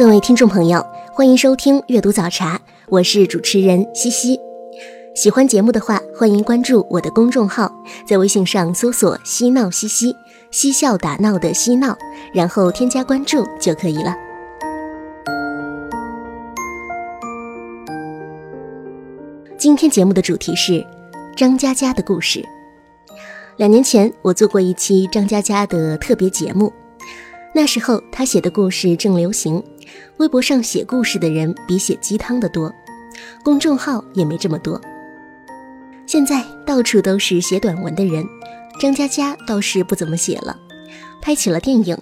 各位听众朋友，欢迎收听阅读早茶，我是主持人西西。喜欢节目的话，欢迎关注我的公众号，在微信上搜索“嬉闹西西”，嬉笑打闹的嬉闹，然后添加关注就可以了。今天节目的主题是张嘉佳的故事。两年前，我做过一期张嘉佳的特别节目，那时候他写的故事正流行，微博上写故事的人比写鸡汤的多，公众号也没这么多。现在到处都是写短文的人，张嘉佳倒是不怎么写了，拍起了电影。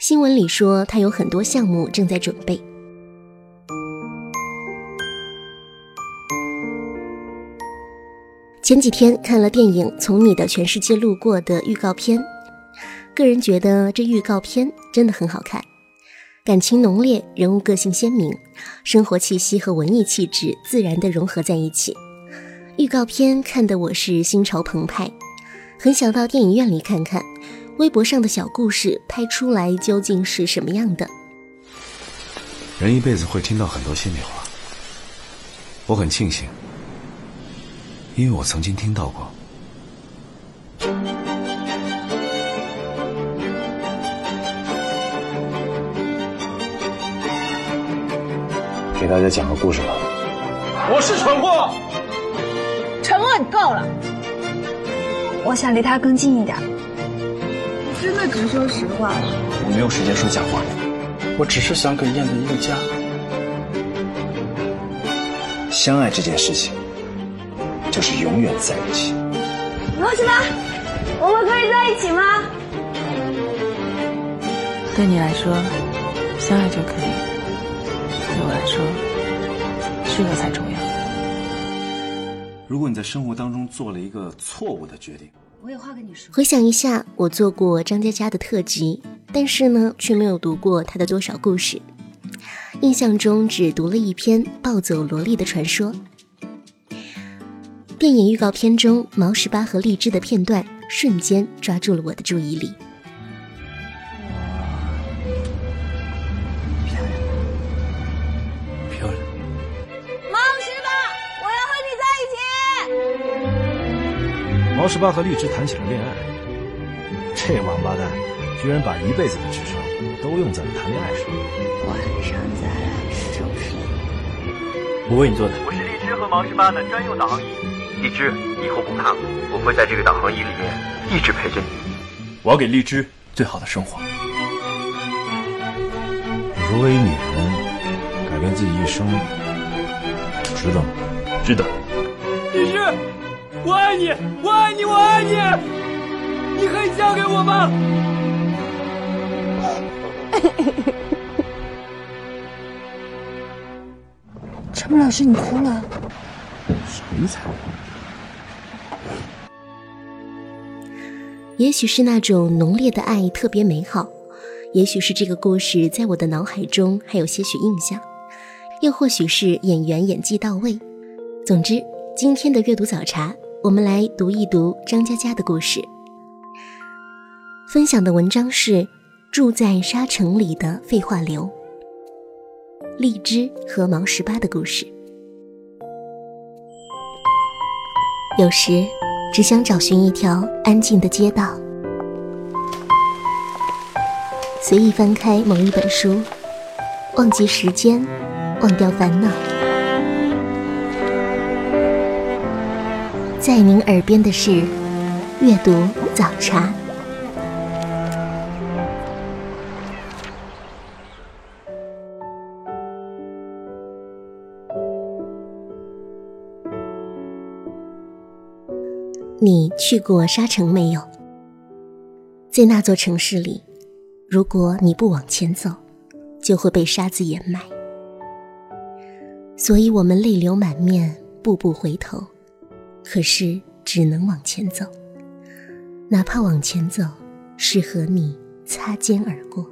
新闻里说他有很多项目正在准备。前几天看了电影《从你的全世界路过》的预告片，个人觉得这预告片真的很好看，感情浓烈，人物个性鲜明，生活气息和文艺气质自然的融合在一起。预告片看得我是心潮澎湃，很想到电影院里看看，微博上的小故事拍出来究竟是什么样的。人一辈子会听到很多心里话，我很庆幸。因为我曾经听到过，大家讲个故事吧。我是蠢货，沉默你够了。我想离他更近一点。你真的只说实话？我没有时间说假话。我只是想给燕子一个家。相爱这件事情。就是永远在一起。毛十八，我们可以在一起吗？对你来说，相爱就可以；对我来说，适合才重要。如果你在生活当中做了一个错误的决定，我有话跟你说。回想一下，我做过张嘉佳的特辑，但是呢，却没有读过他的多少故事。印象中只读了一篇《暴走萝莉的传说》。电影预告片中毛十八和荔枝的片段，瞬间抓住了我的注意力。毛十八和荔枝谈起了恋爱，这王八蛋居然把一辈子的智商都用在了谈恋爱上。晚上再来收拾我为你做的。我是荔枝和毛十八的专用导航仪。荔枝，以后不怕了，我会在这个导航仪里面一直陪着你。我要给荔枝最好的生活。你说为一女人改变自己一生，值得吗？值得。我爱你，我爱你，我爱你，你可以嫁给我吗？陈木老师，你哭了？谁才？也许是那种浓烈的爱特别美好，也许是这个故事在我的脑海中还有些许印象，又或许是演员演技到位。总之，今天的阅读早茶，我们来读一读张嘉佳的故事。分享的文章是《住在沙城里的废话流》，荔枝和毛十八的故事。有时。只想找寻一条安静的街道，随意翻开某一本书，忘记时间，忘掉烦恼。在您耳边的是阅读早茶。你去过沙城没有？在那座城市里，如果你不往前走，就会被沙子掩埋。所以我们泪流满面，步步回头，可是只能往前走，哪怕往前走是和你擦肩而过。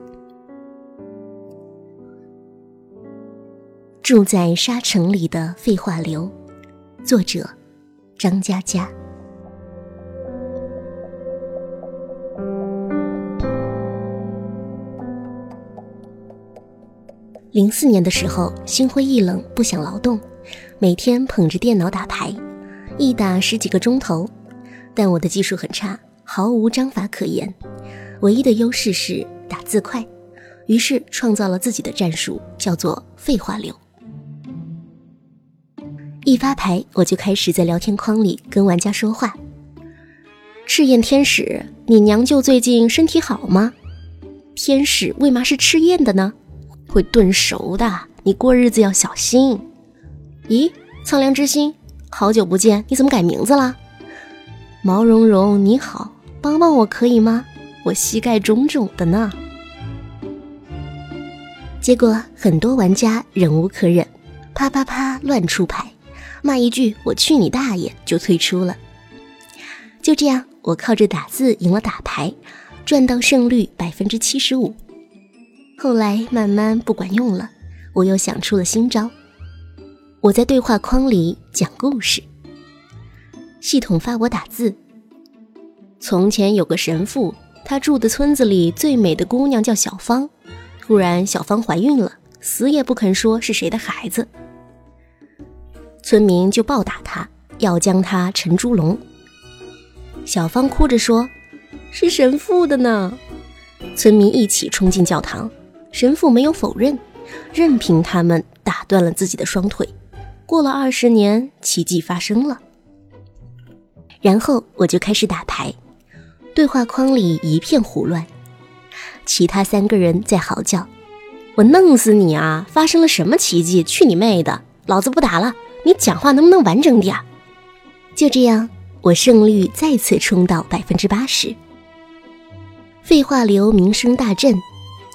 住在沙城里的废话流，作者张嘉佳。零四年的时候，心灰意冷，不想劳动，每天捧着电脑打牌，一打十几个钟头。但我的技术很差，毫无章法可言，唯一的优势是打字快，于是创造了自己的战术，叫做“废话流”。一发牌，我就开始在聊天框里跟玩家说话：“赤焰天使，你娘舅最近身体好吗？天使为嘛是赤焰的呢？”会炖熟的，你过日子要小心。咦，苍凉之心，好久不见，你怎么改名字了？毛茸茸，你好，帮帮我可以吗？我膝盖肿肿的呢。结果很多玩家忍无可忍，啪啪啪乱出牌，骂一句“我去你大爷”就退出了。就这样，我靠着打字赢了打牌，赚到胜率百分之七十五。后来慢慢不管用了，我又想出了新招。我在对话框里讲故事，系统发我打字。从前有个神父，他住的村子里最美的姑娘叫小芳。突然，小芳怀孕了，死也不肯说是谁的孩子。村民就暴打他，要将他沉猪笼。小芳哭着说：“是神父的呢。”村民一起冲进教堂。神父没有否认，任凭他们打断了自己的双腿。过了二十年，奇迹发生了。然后我就开始打牌，对话框里一片胡乱，其他三个人在嚎叫：“我弄死你啊！发生了什么奇迹？去你妹的！老子不打了！你讲话能不能完整点？”就这样，我胜率再次冲到百分之八十，废话流名声大振。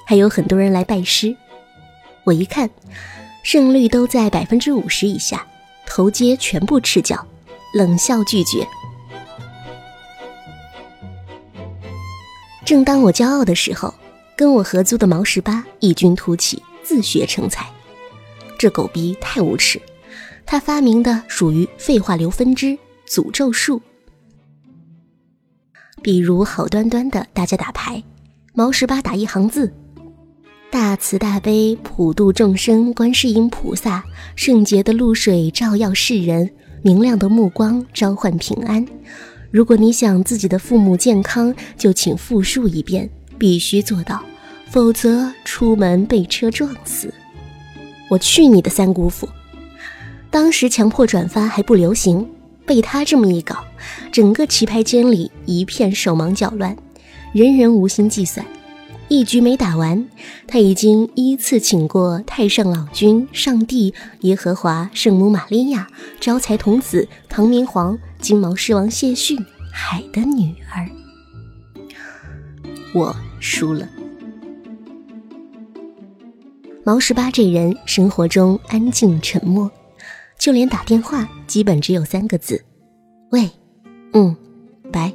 还有很多人来拜师，我一看，胜率都在百分之五十以下，头接全部赤脚，冷笑拒绝。正当我骄傲的时候，跟我合租的毛十八异军突起，自学成才。这狗逼太无耻！他发明的属于废话流分支诅咒术，比如好端端的大家打牌，毛十八打一行字。大慈大悲普度众生，观世音菩萨，圣洁的露水照耀世人，明亮的目光召唤平安。如果你想自己的父母健康，就请复述一遍，必须做到，否则出门被车撞死。我去你的三姑父！当时强迫转发还不流行，被他这么一搞，整个棋牌间里一片手忙脚乱，人人无心计算。一局没打完，他已经依次请过太上老君、上帝、耶和华、圣母玛利亚、招财童子、唐明皇、金毛狮王谢逊、海的女儿。我输了。毛十八这人生活中安静沉默，就连打电话基本只有三个字：喂，嗯，拜。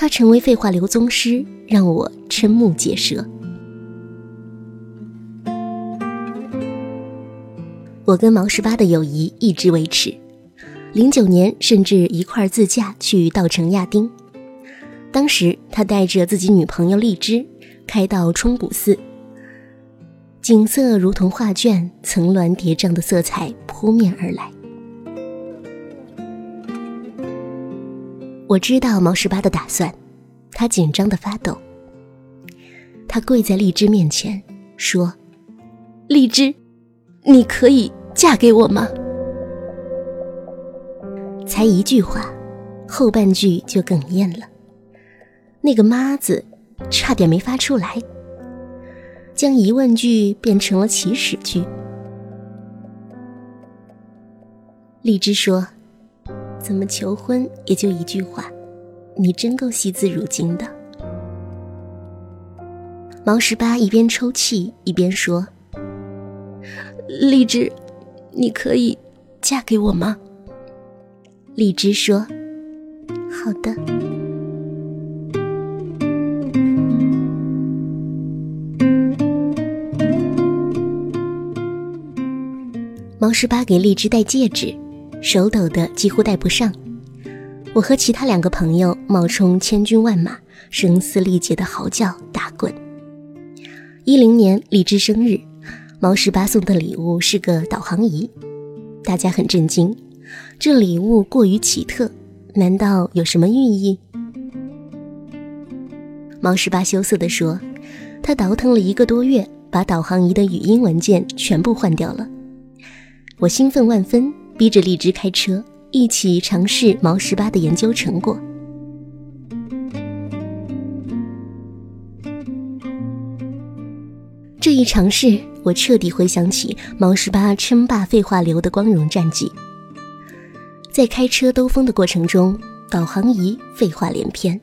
他成为废话流宗师，让我瞠目结舌。我跟毛十八的友谊一直维持，零九年甚至一块自驾去稻城亚丁。当时他带着自己女朋友荔枝，开到冲古寺，景色如同画卷，层峦叠嶂的色彩扑面而来。我知道毛十八的打算，他紧张的发抖。他跪在荔枝面前说：“荔枝，你可以嫁给我吗？”才一句话，后半句就哽咽了，那个“妈”字差点没发出来，将疑问句变成了祈使句。荔枝说。怎么求婚也就一句话，你真够惜字如金的。毛十八一边抽泣一边说：“荔枝，你可以嫁给我吗？”荔枝说：“好的。”毛十八给荔枝戴戒指，手抖的几乎戴不上。我和其他两个朋友冒充千军万马，声嘶力竭的嚎叫打滚。一零年荔枝生日，毛十八送的礼物是个导航仪，大家很震惊，这礼物过于奇特，难道有什么寓意？毛十八羞涩地说：“他倒腾了一个多月，把导航仪的语音文件全部换掉了。”我兴奋万分，逼着荔枝开车，一起尝试毛十八的研究成果。这一尝试，我彻底回想起毛十八称霸废话流的光荣战绩。在开车兜风的过程中，导航仪废话连篇。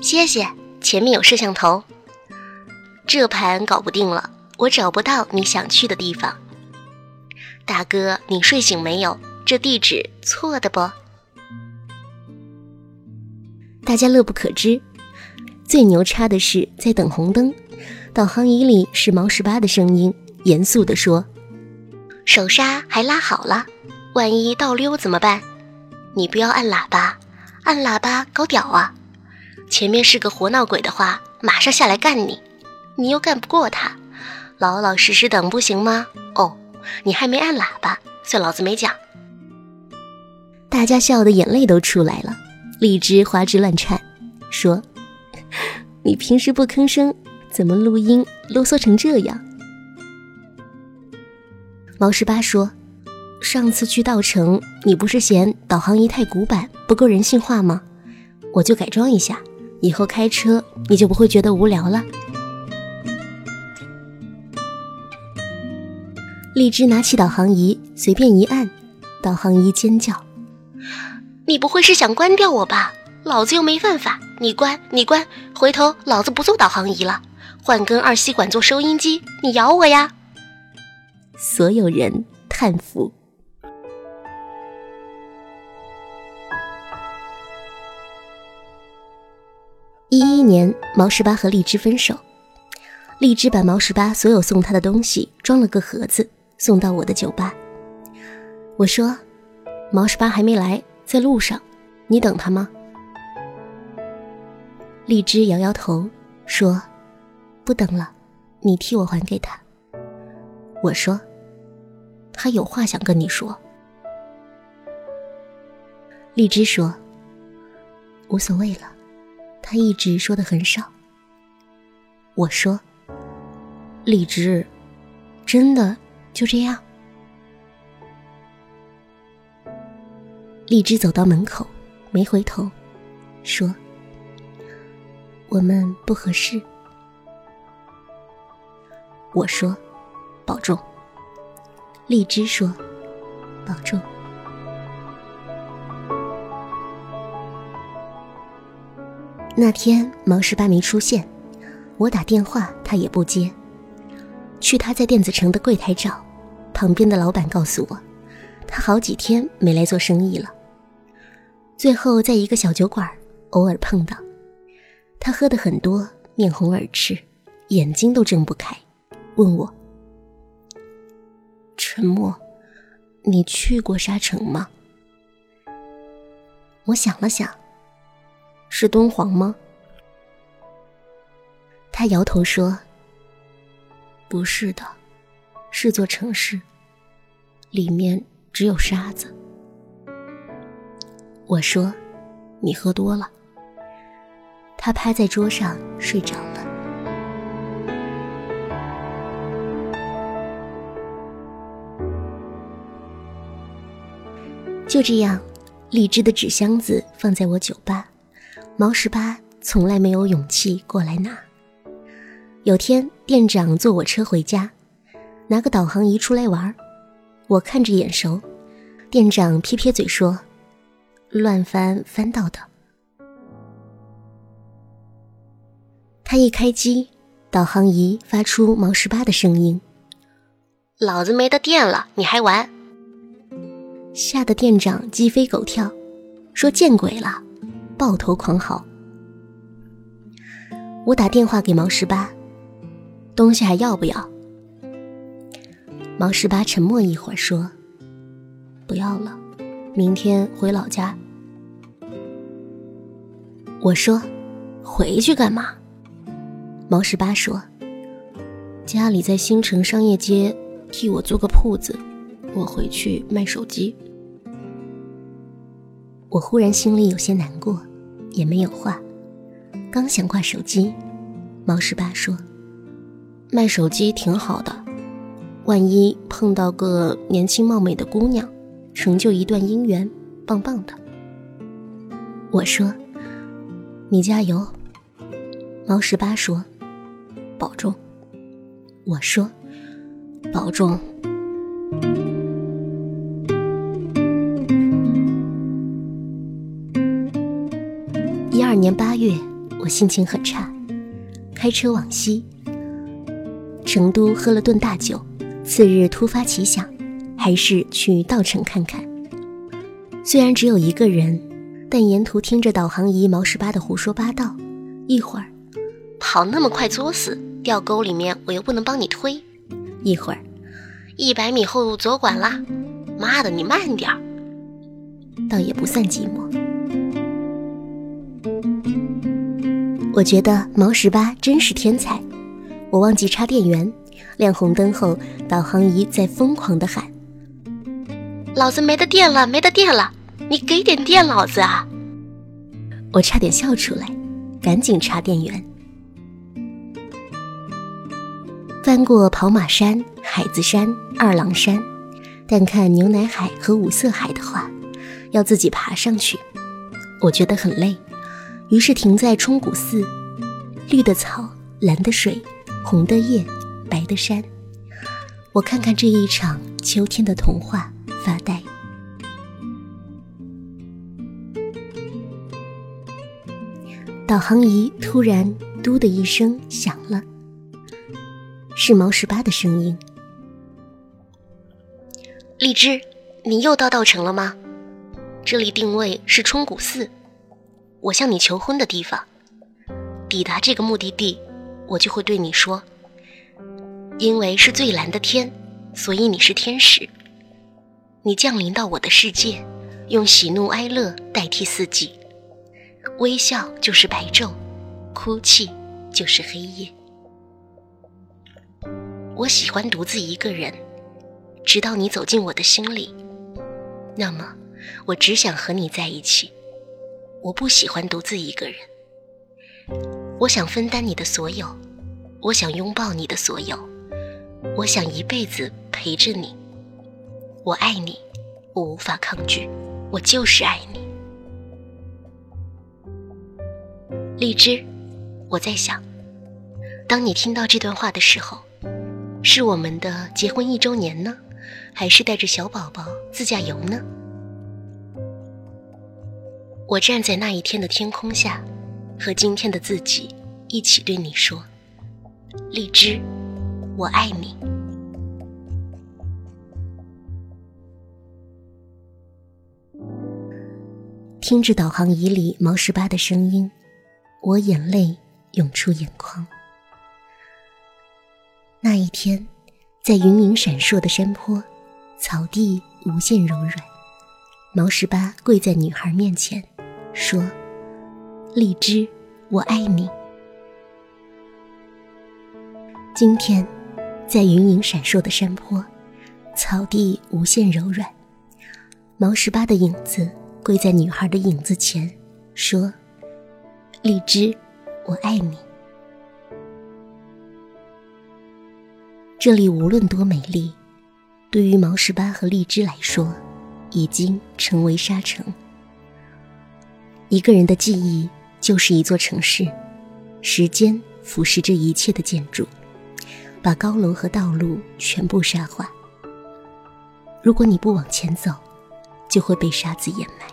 谢谢，前面有摄像头。这盘搞不定了，我找不到你想去的地方。大哥，你睡醒没有？这地址错的不？大家乐不可支。最牛叉的是，在等红灯，导航仪里是毛十八的声音，严肃地说：“手刹还拉好了，万一倒溜怎么办？你不要按喇叭，按喇叭搞屌啊！前面是个活闹鬼的话，马上下来干你，你又干不过他，老老实实等不行吗？哦。”你还没按喇叭，算老子没讲。大家笑得眼泪都出来了，荔枝花枝乱颤，说：“你平时不吭声，怎么录音啰嗦成这样？”毛十八说：“上次去稻城，你不是嫌导航仪太古板，不够人性化吗？我就改装一下，以后开车你就不会觉得无聊了。”荔枝拿起导航仪，随便一按，导航仪尖叫：“你不会是想关掉我吧？老子又没犯法，你关你关，回头老子不做导航仪了，换根二吸管做收音机，你咬我呀！”所有人叹服。一一年，毛十八和荔枝分手，荔枝把毛十八所有送他的东西装了个盒子。送到我的酒吧。我说：“毛十八还没来，在路上，你等他吗？”荔枝摇摇头说：“不等了，你替我还给他。”我说：“他有话想跟你说。”荔枝说：“无所谓了，他一直说的很少。”我说：“荔枝，真的。”就这样，荔枝走到门口，没回头，说：“我们不合适。”我说：“保重。”荔枝说：“保重。”那天毛十八没出现，我打电话他也不接，去他在电子城的柜台找。旁边的老板告诉我，他好几天没来做生意了。最后在一个小酒馆偶尔碰到，他喝的很多，面红耳赤，眼睛都睁不开，问我：“沉默，你去过沙城吗？”我想了想，是敦煌吗？他摇头说：“不是的。”是座城市，里面只有沙子。我说：“你喝多了。”他趴在桌上睡着了。就这样，荔枝的纸箱子放在我酒吧，毛十八从来没有勇气过来拿。有天，店长坐我车回家。拿个导航仪出来玩我看着眼熟，店长撇撇嘴说：“乱翻翻到的。”他一开机，导航仪发出毛十八的声音：“老子没得电了，你还玩？”吓得店长鸡飞狗跳，说：“见鬼了！”抱头狂嚎。我打电话给毛十八，东西还要不要？毛十八沉默一会儿说：“不要了，明天回老家。”我说：“回去干嘛？”毛十八说：“家里在新城商业街替我租个铺子，我回去卖手机。”我忽然心里有些难过，也没有话。刚想挂手机，毛十八说：“卖手机挺好的，万一碰到个年轻貌美的姑娘，成就一段姻缘，棒棒的。”我说：“你加油。”毛十八说：“保重。”我说：“保重。”一二年八月。我心情很差，开车往西。成都喝了顿大酒，次日突发奇想，还是去稻城看看。虽然只有一个人，但沿途听着导航仪毛十八的胡说八道，一会儿跑那么快作死，掉沟里面我又不能帮你推；一会儿一百米后左拐啦，妈的你慢点儿，倒也不算寂寞。我觉得毛十八真是天才。我忘记插电源，亮红灯后，导航仪在疯狂的喊：“老子没得电了，没得电了，你给点电，老子啊！”我差点笑出来，赶紧插电源。翻过跑马山、海子山、二郎山，但看牛奶海和五色海的话，要自己爬上去，我觉得很累。于是停在冲古寺，绿的草，蓝的水，红的叶，白的山。我看看这一场秋天的童话，发呆。导航仪突然“嘟”的一声响了，是毛十八的声音。荔枝，你又到稻城了吗？这里定位是冲古寺。我向你求婚的地方，抵达这个目的地，我就会对你说：“因为是最蓝的天，所以你是天使。你降临到我的世界，用喜怒哀乐代替四季，微笑就是白昼，哭泣就是黑夜。我喜欢独自一个人，直到你走进我的心里，那么我只想和你在一起。”我不喜欢独自一个人，我想分担你的所有，我想拥抱你的所有，我想一辈子陪着你。我爱你，我无法抗拒，我就是爱你。荔枝，我在想，当你听到这段话的时候，是我们的结婚一周年呢，还是带着小宝宝自驾游呢？我站在那一天的天空下，和今天的自己一起对你说：“荔枝，我爱你。”听着导航仪里毛十八的声音，我眼泪涌出眼眶。那一天，在云影闪烁的山坡，草地无限柔软，毛十八跪在女孩面前。说：“荔枝，我爱你。”今天，在云影闪烁的山坡，草地无限柔软，毛十八的影子跪在女孩的影子前，说：“荔枝，我爱你。”这里无论多美丽，对于毛十八和荔枝来说，已经成为沙城。一个人的记忆就是一座城市时间腐蚀着一切的建筑把高楼和道路全部沙化。如果你不往前走就会被沙子掩埋。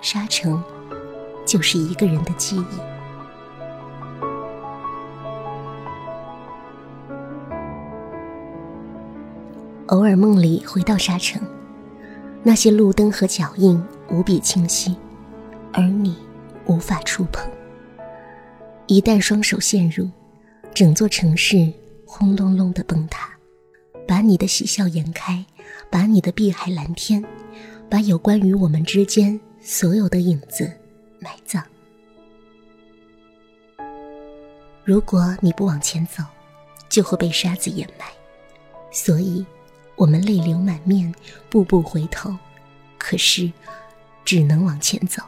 沙城就是一个人的记忆。偶尔梦里回到沙城那些路灯和脚印无比清晰而你无法触碰。一旦双手陷入，整座城市轰隆隆的崩塌，把你的喜笑颜开，把你的碧海蓝天，把有关于我们之间所有的影子埋葬。如果你不往前走，就会被沙子掩埋。所以，我们泪流满面，步步回头，可是，只能往前走。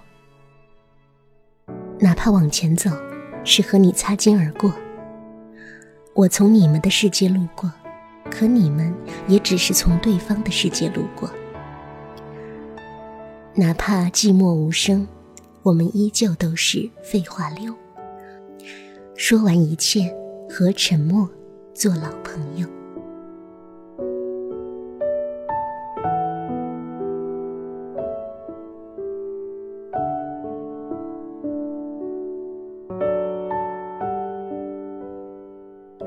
哪怕往前走，是和你擦肩而过。我从你们的世界路过，可你们也只是从对方的世界路过。哪怕寂寞无声，我们依旧都是废话流。说完一切，和沉默做老朋友。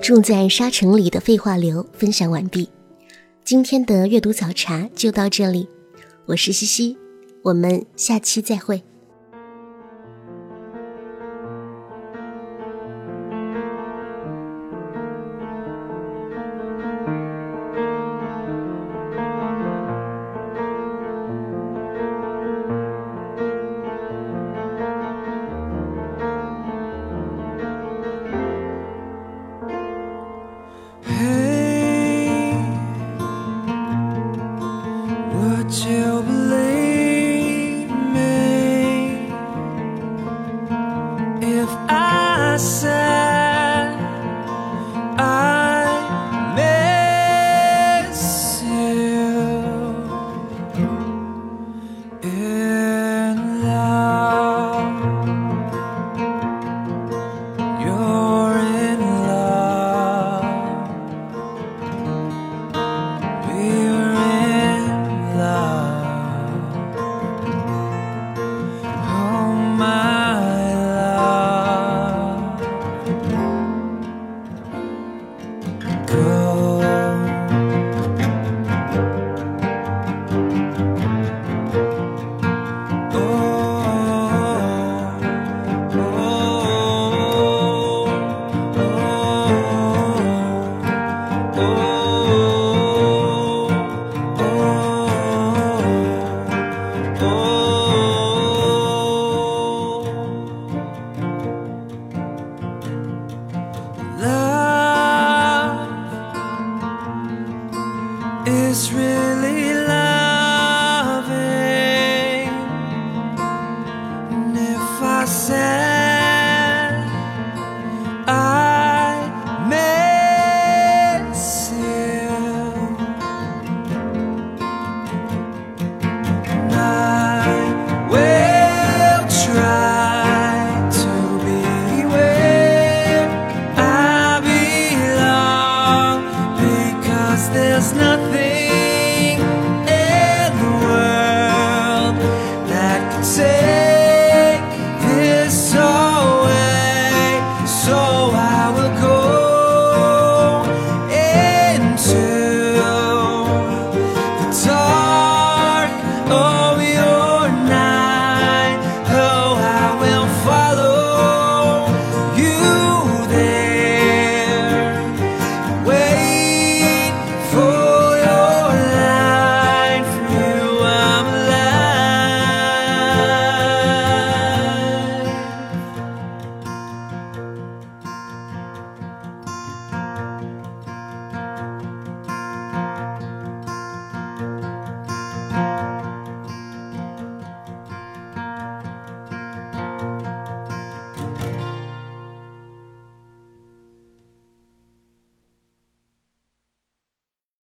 住在沙城里的废话流分享完毕，今天的阅读早茶就到这里，我是西西，我们下期再会。this river.